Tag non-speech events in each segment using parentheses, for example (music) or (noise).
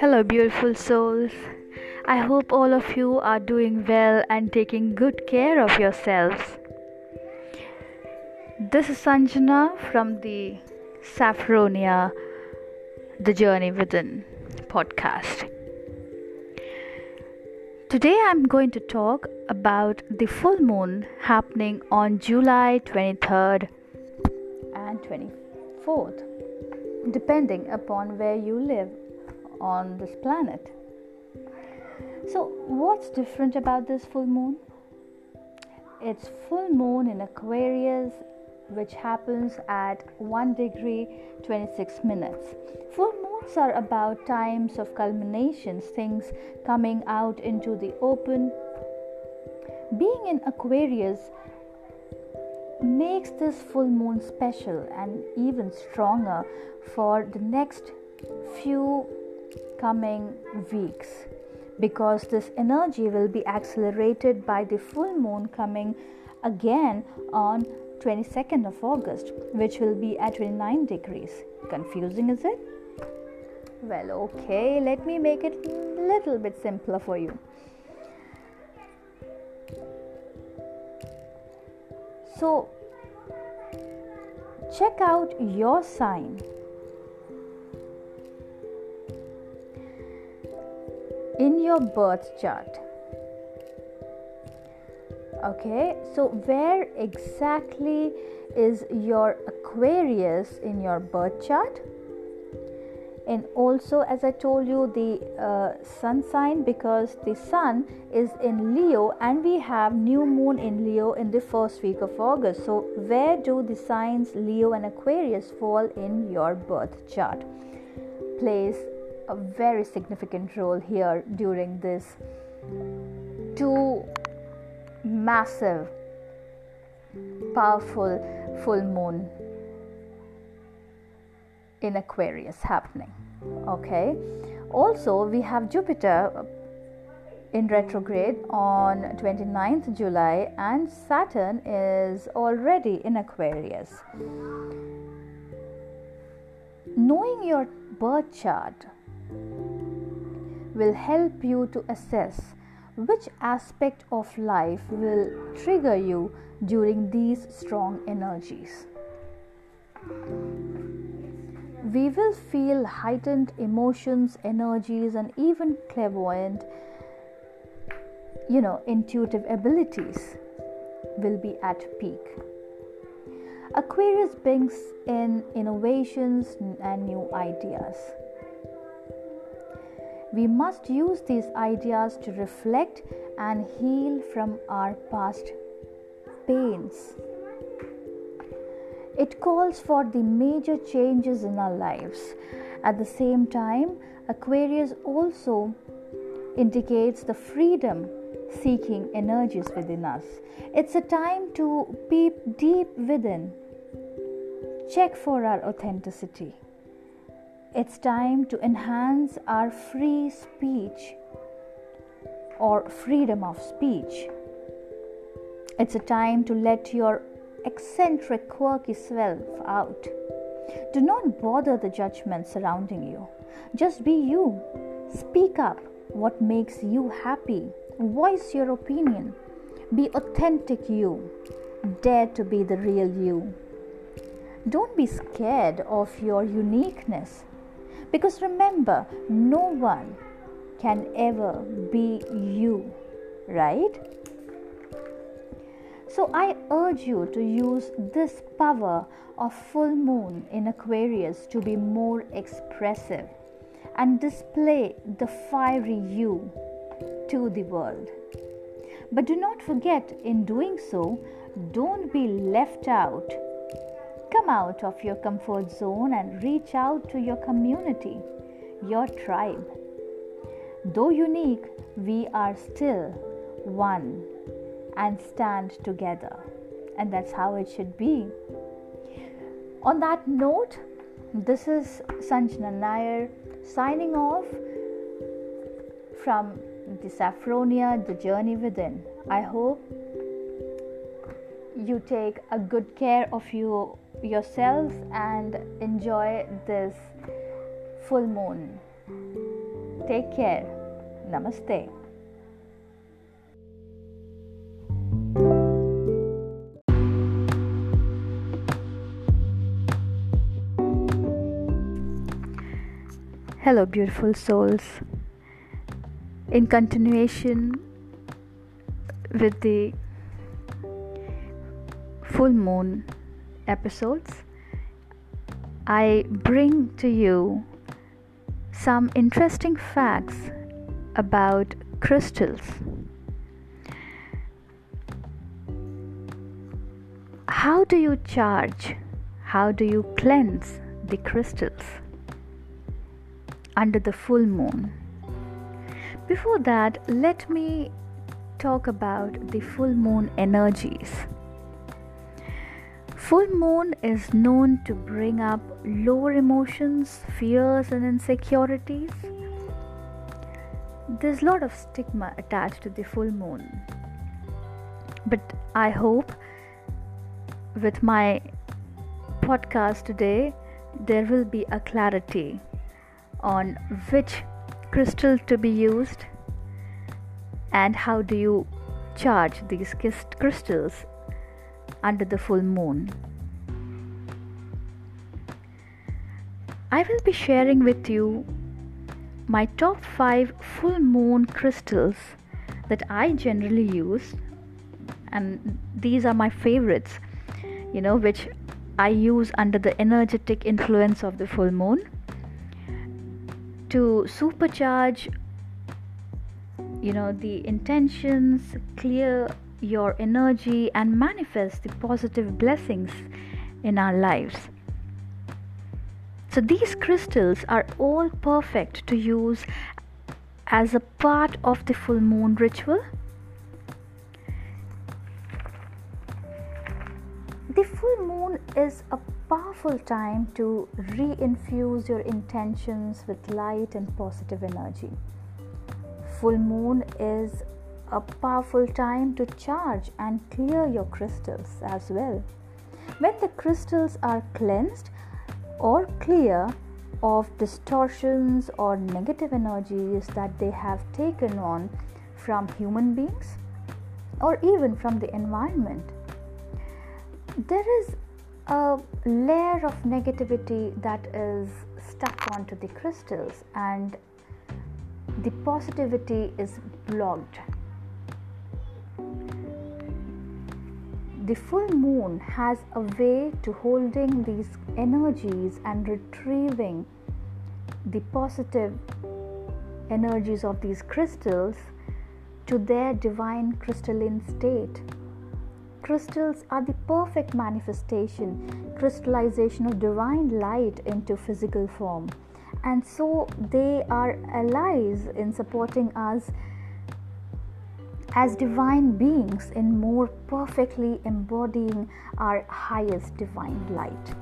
Hello, beautiful souls. I hope all of you are doing well and taking good care of yourselves. This is Sanjana from the Saffronia The Journey Within podcast. Today I'm going to talk about the full moon happening on July 23rd and 24th, depending upon where you live on this planet. So, what's different about this full moon? It's full moon in Aquarius, which happens at 1 degree 26 minutes. Full moons are about times of culminations, things coming out into the open. Being in Aquarius makes this full moon special and even stronger for the next few coming weeks. Because this energy will be accelerated by the full moon coming again on 22nd of August which will be at 29 degrees. Confusing is it? Well okay let me make it a little bit simpler for you. So check out your sign in your birth chart. Okay, so where exactly is your Aquarius in your birth chart? And also, as I told you, the uh, sun sign because the sun is in Leo and we have new moon in Leo in the first week of August. So, where do the signs Leo and Aquarius fall in your birth chart? Plays a very significant role here during this two massive, powerful full moon in Aquarius happening. Okay, also we have Jupiter in retrograde on 29th July, and Saturn is already in Aquarius. Knowing your birth chart will help you to assess which aspect of life will trigger you during these strong energies. We will feel heightened emotions, energies, and even clairvoyant, you know, intuitive abilities will be at peak. Aquarius brings in innovations and new ideas. We must use these ideas to reflect and heal from our past pains. It calls for the major changes in our lives. At the same time, Aquarius also indicates the freedom seeking energies within us. It's a time to peep deep within, check for our authenticity. It's time to enhance our free speech or freedom of speech. It's a time to let your eccentric, quirky self out. Do not bother the judgment surrounding you. Just be you. Speak up what makes you happy. Voice your opinion. Be authentic you. Dare to be the real you. Don't be scared of your uniqueness. Because remember, no one can ever be you, right? So I urge you to use this power of full moon in Aquarius to be more expressive and display the fiery you to the world. But do not forget, in doing so, don't be left out Come out of your comfort zone and reach out to your community, your tribe. Though unique, we are still one and stand together. And that's how it should be. On that note, this is Sanjana Nair signing off from the Saffronia, the journey within. I hope you take a good care of you yourselves and enjoy this full moon Take care. Namaste. Hello, beautiful souls. In continuation with the full moon episodes, I bring to you some interesting facts about crystals. How do you charge? How do you cleanse the crystals under the full moon? Before that, let me talk about the full moon energies. Full moon is known to bring up lower emotions, fears, and insecurities. There's a lot of stigma attached to the full moon. But I hope with my podcast today, there will be a clarity on which crystal to be used and how do you charge these crystals under the full moon. I will be sharing with you my top 5 full moon crystals that I generally use, and these are my favorites, you know, which I use under the energetic influence of the full moon to supercharge you know the intentions clear your energy and manifest the positive blessings in our lives. So, these crystals are all perfect to use as a part of the full moon ritual. The full moon is a powerful time to re infuse your intentions with light and positive energy. Full moon is a powerful time to charge and clear your crystals as well. When the crystals are cleansed or clear of distortions or negative energies that they have taken on from human beings or even from the environment, there is a layer of negativity that is stuck onto the crystals and the positivity is blocked the full moon has a way to holding these energies and retrieving the positive energies of these crystals to their divine crystalline state. Crystals are the perfect manifestation, crystallization of divine light into physical form, and so they are allies in supporting us as divine beings in more perfectly embodying our highest divine light.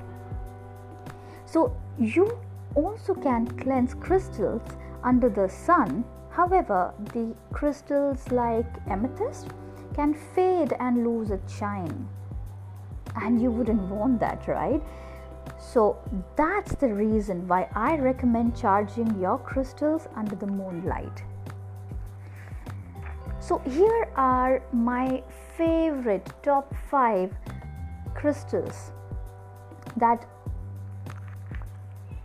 So, you also can cleanse crystals under the sun. However, the crystals like amethyst can fade and lose its shine. And you wouldn't want that, right? So, that's the reason why I recommend charging your crystals under the moonlight. So, here are my favorite top 5 crystals that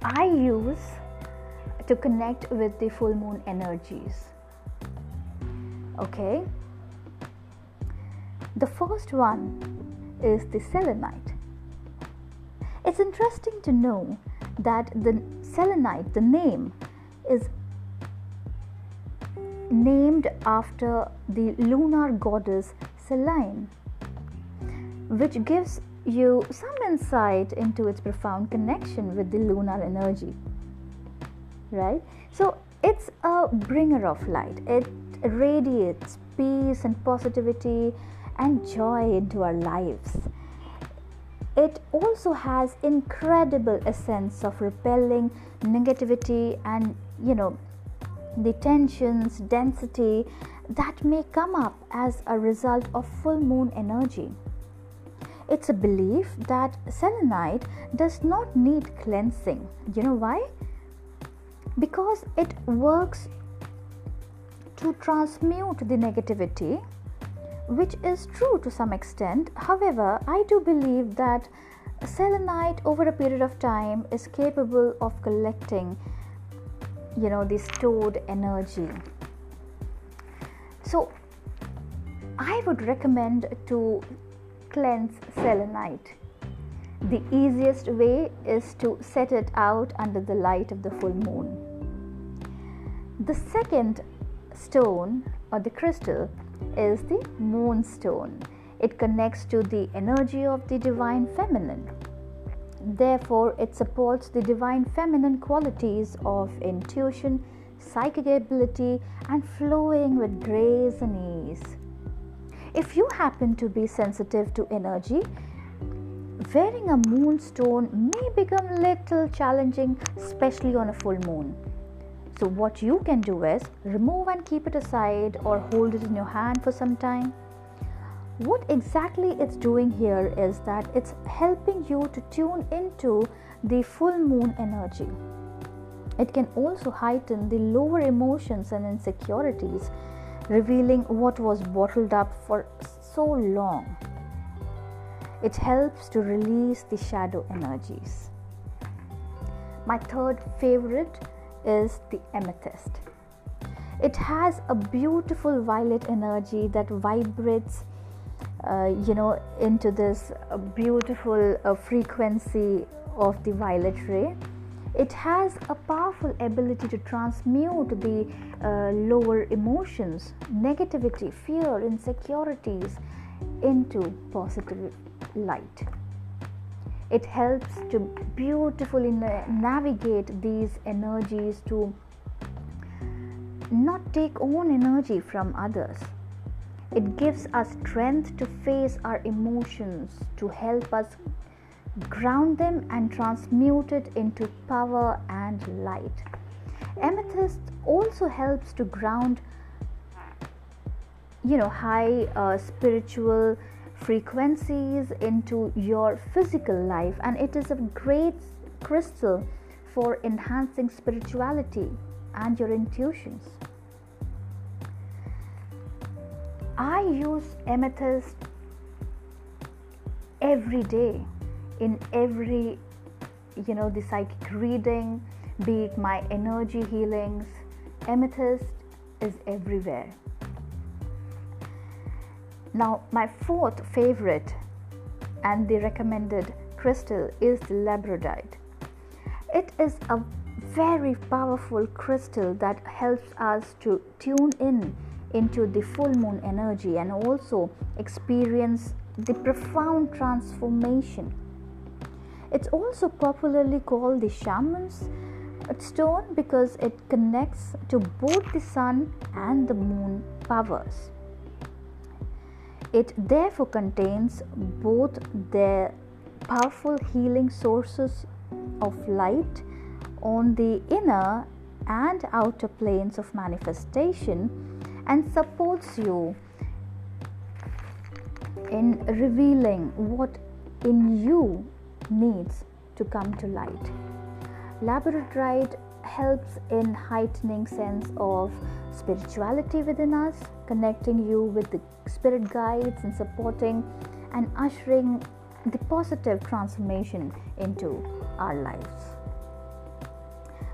I use to connect with the full moon energies. Okay, the first one is the selenite. It's interesting to know that the selenite, the name, is named after the lunar goddess Selene, which gives you some insight into its profound connection with the lunar energy. Right? So, it's a bringer of light, it radiates peace and positivity and joy into our lives. It also has incredible essence of repelling negativity and you know the tensions, density that may come up as a result of full moon energy. It's a belief that selenite does not need cleansing. You know why? because it works to transmute the negativity, which is true to some extent. However, I do believe that selenite over a period of time is capable of collecting you know the stored energy. So i would recommend to cleanse selenite. The easiest way is to set it out under the light of the full moon. The second stone or the crystal is the moonstone it connects to the energy of the divine feminine Therefore, it supports the divine feminine qualities of intuition, psychic ability, and flowing with grace and ease. If you happen to be sensitive to energy, wearing a moonstone may become a little challenging, especially on a full moon. So, what you can do is remove and keep it aside or hold it in your hand for some time what exactly it's doing here is that it's helping you to tune into the full moon energy. It can also heighten the lower emotions and insecurities, revealing what was bottled up for so long. It helps to release the shadow energies. My third favorite is the amethyst. It has a beautiful violet energy that vibrates you know into this uh, beautiful uh, frequency of the violet ray. It has a powerful ability to transmute the uh, lower emotions negativity fear insecurities into positive light. It helps to beautifully na- navigate these energies to not take on energy from others it gives us strength to face our emotions, to help us ground them and transmute it into power and light. Amethyst also helps to ground you know high uh, spiritual frequencies into your physical life and it is a great crystal for enhancing spirituality and your intuitions I use amethyst every day in every you know the psychic reading be it my energy healings. Amethyst is everywhere. Now my fourth favorite and the recommended crystal is labradorite. It is a very powerful crystal that helps us to tune in into the full moon energy and also experience the profound transformation. It's also popularly called the shaman's stone because it connects to both the sun and the moon powers. It therefore contains both their powerful healing sources of light on the inner and outer planes of manifestation and supports you in revealing what in you needs to come to light. Labradorite helps in heightening sense of spirituality within us, connecting you with the spirit guides and supporting and ushering the positive transformation into our lives.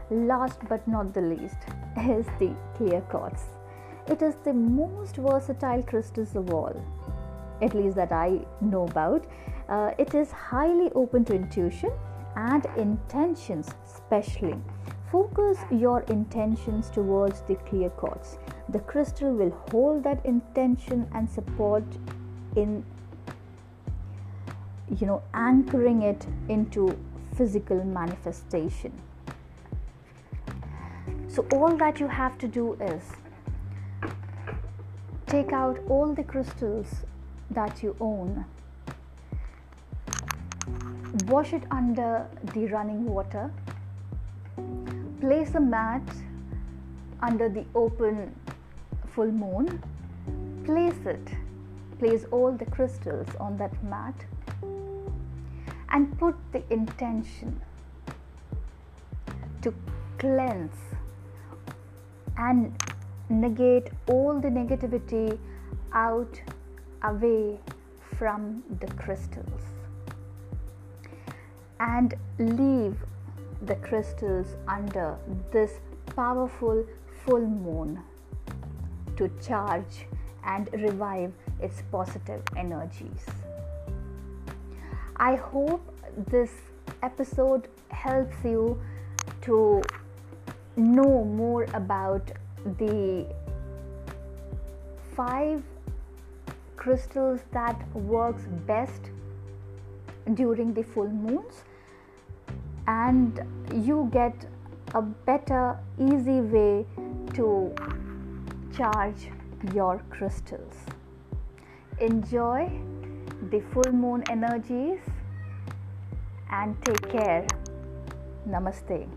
Last but not the least (laughs) is the clear quartz. It is the most versatile crystals of all, at least that I know about. Uh, it is highly open to intuition and intentions, especially. Focus your intentions towards the clear quartz. The crystal will hold that intention and support in you know anchoring it into physical manifestation so all that you have to do is Take out all the crystals that you own. Wash it under the running water. Place a mat under the open full moon. Place it, place all the crystals on that mat and put the intention to cleanse and negate all the negativity out away from the crystals and leave the crystals under this powerful full moon to charge and revive its positive energies. I hope this episode helps you to know more about the five crystals that works best during the full moons. And you get a better easy way to charge your crystals. Enjoy the full moon energies and take care. Namaste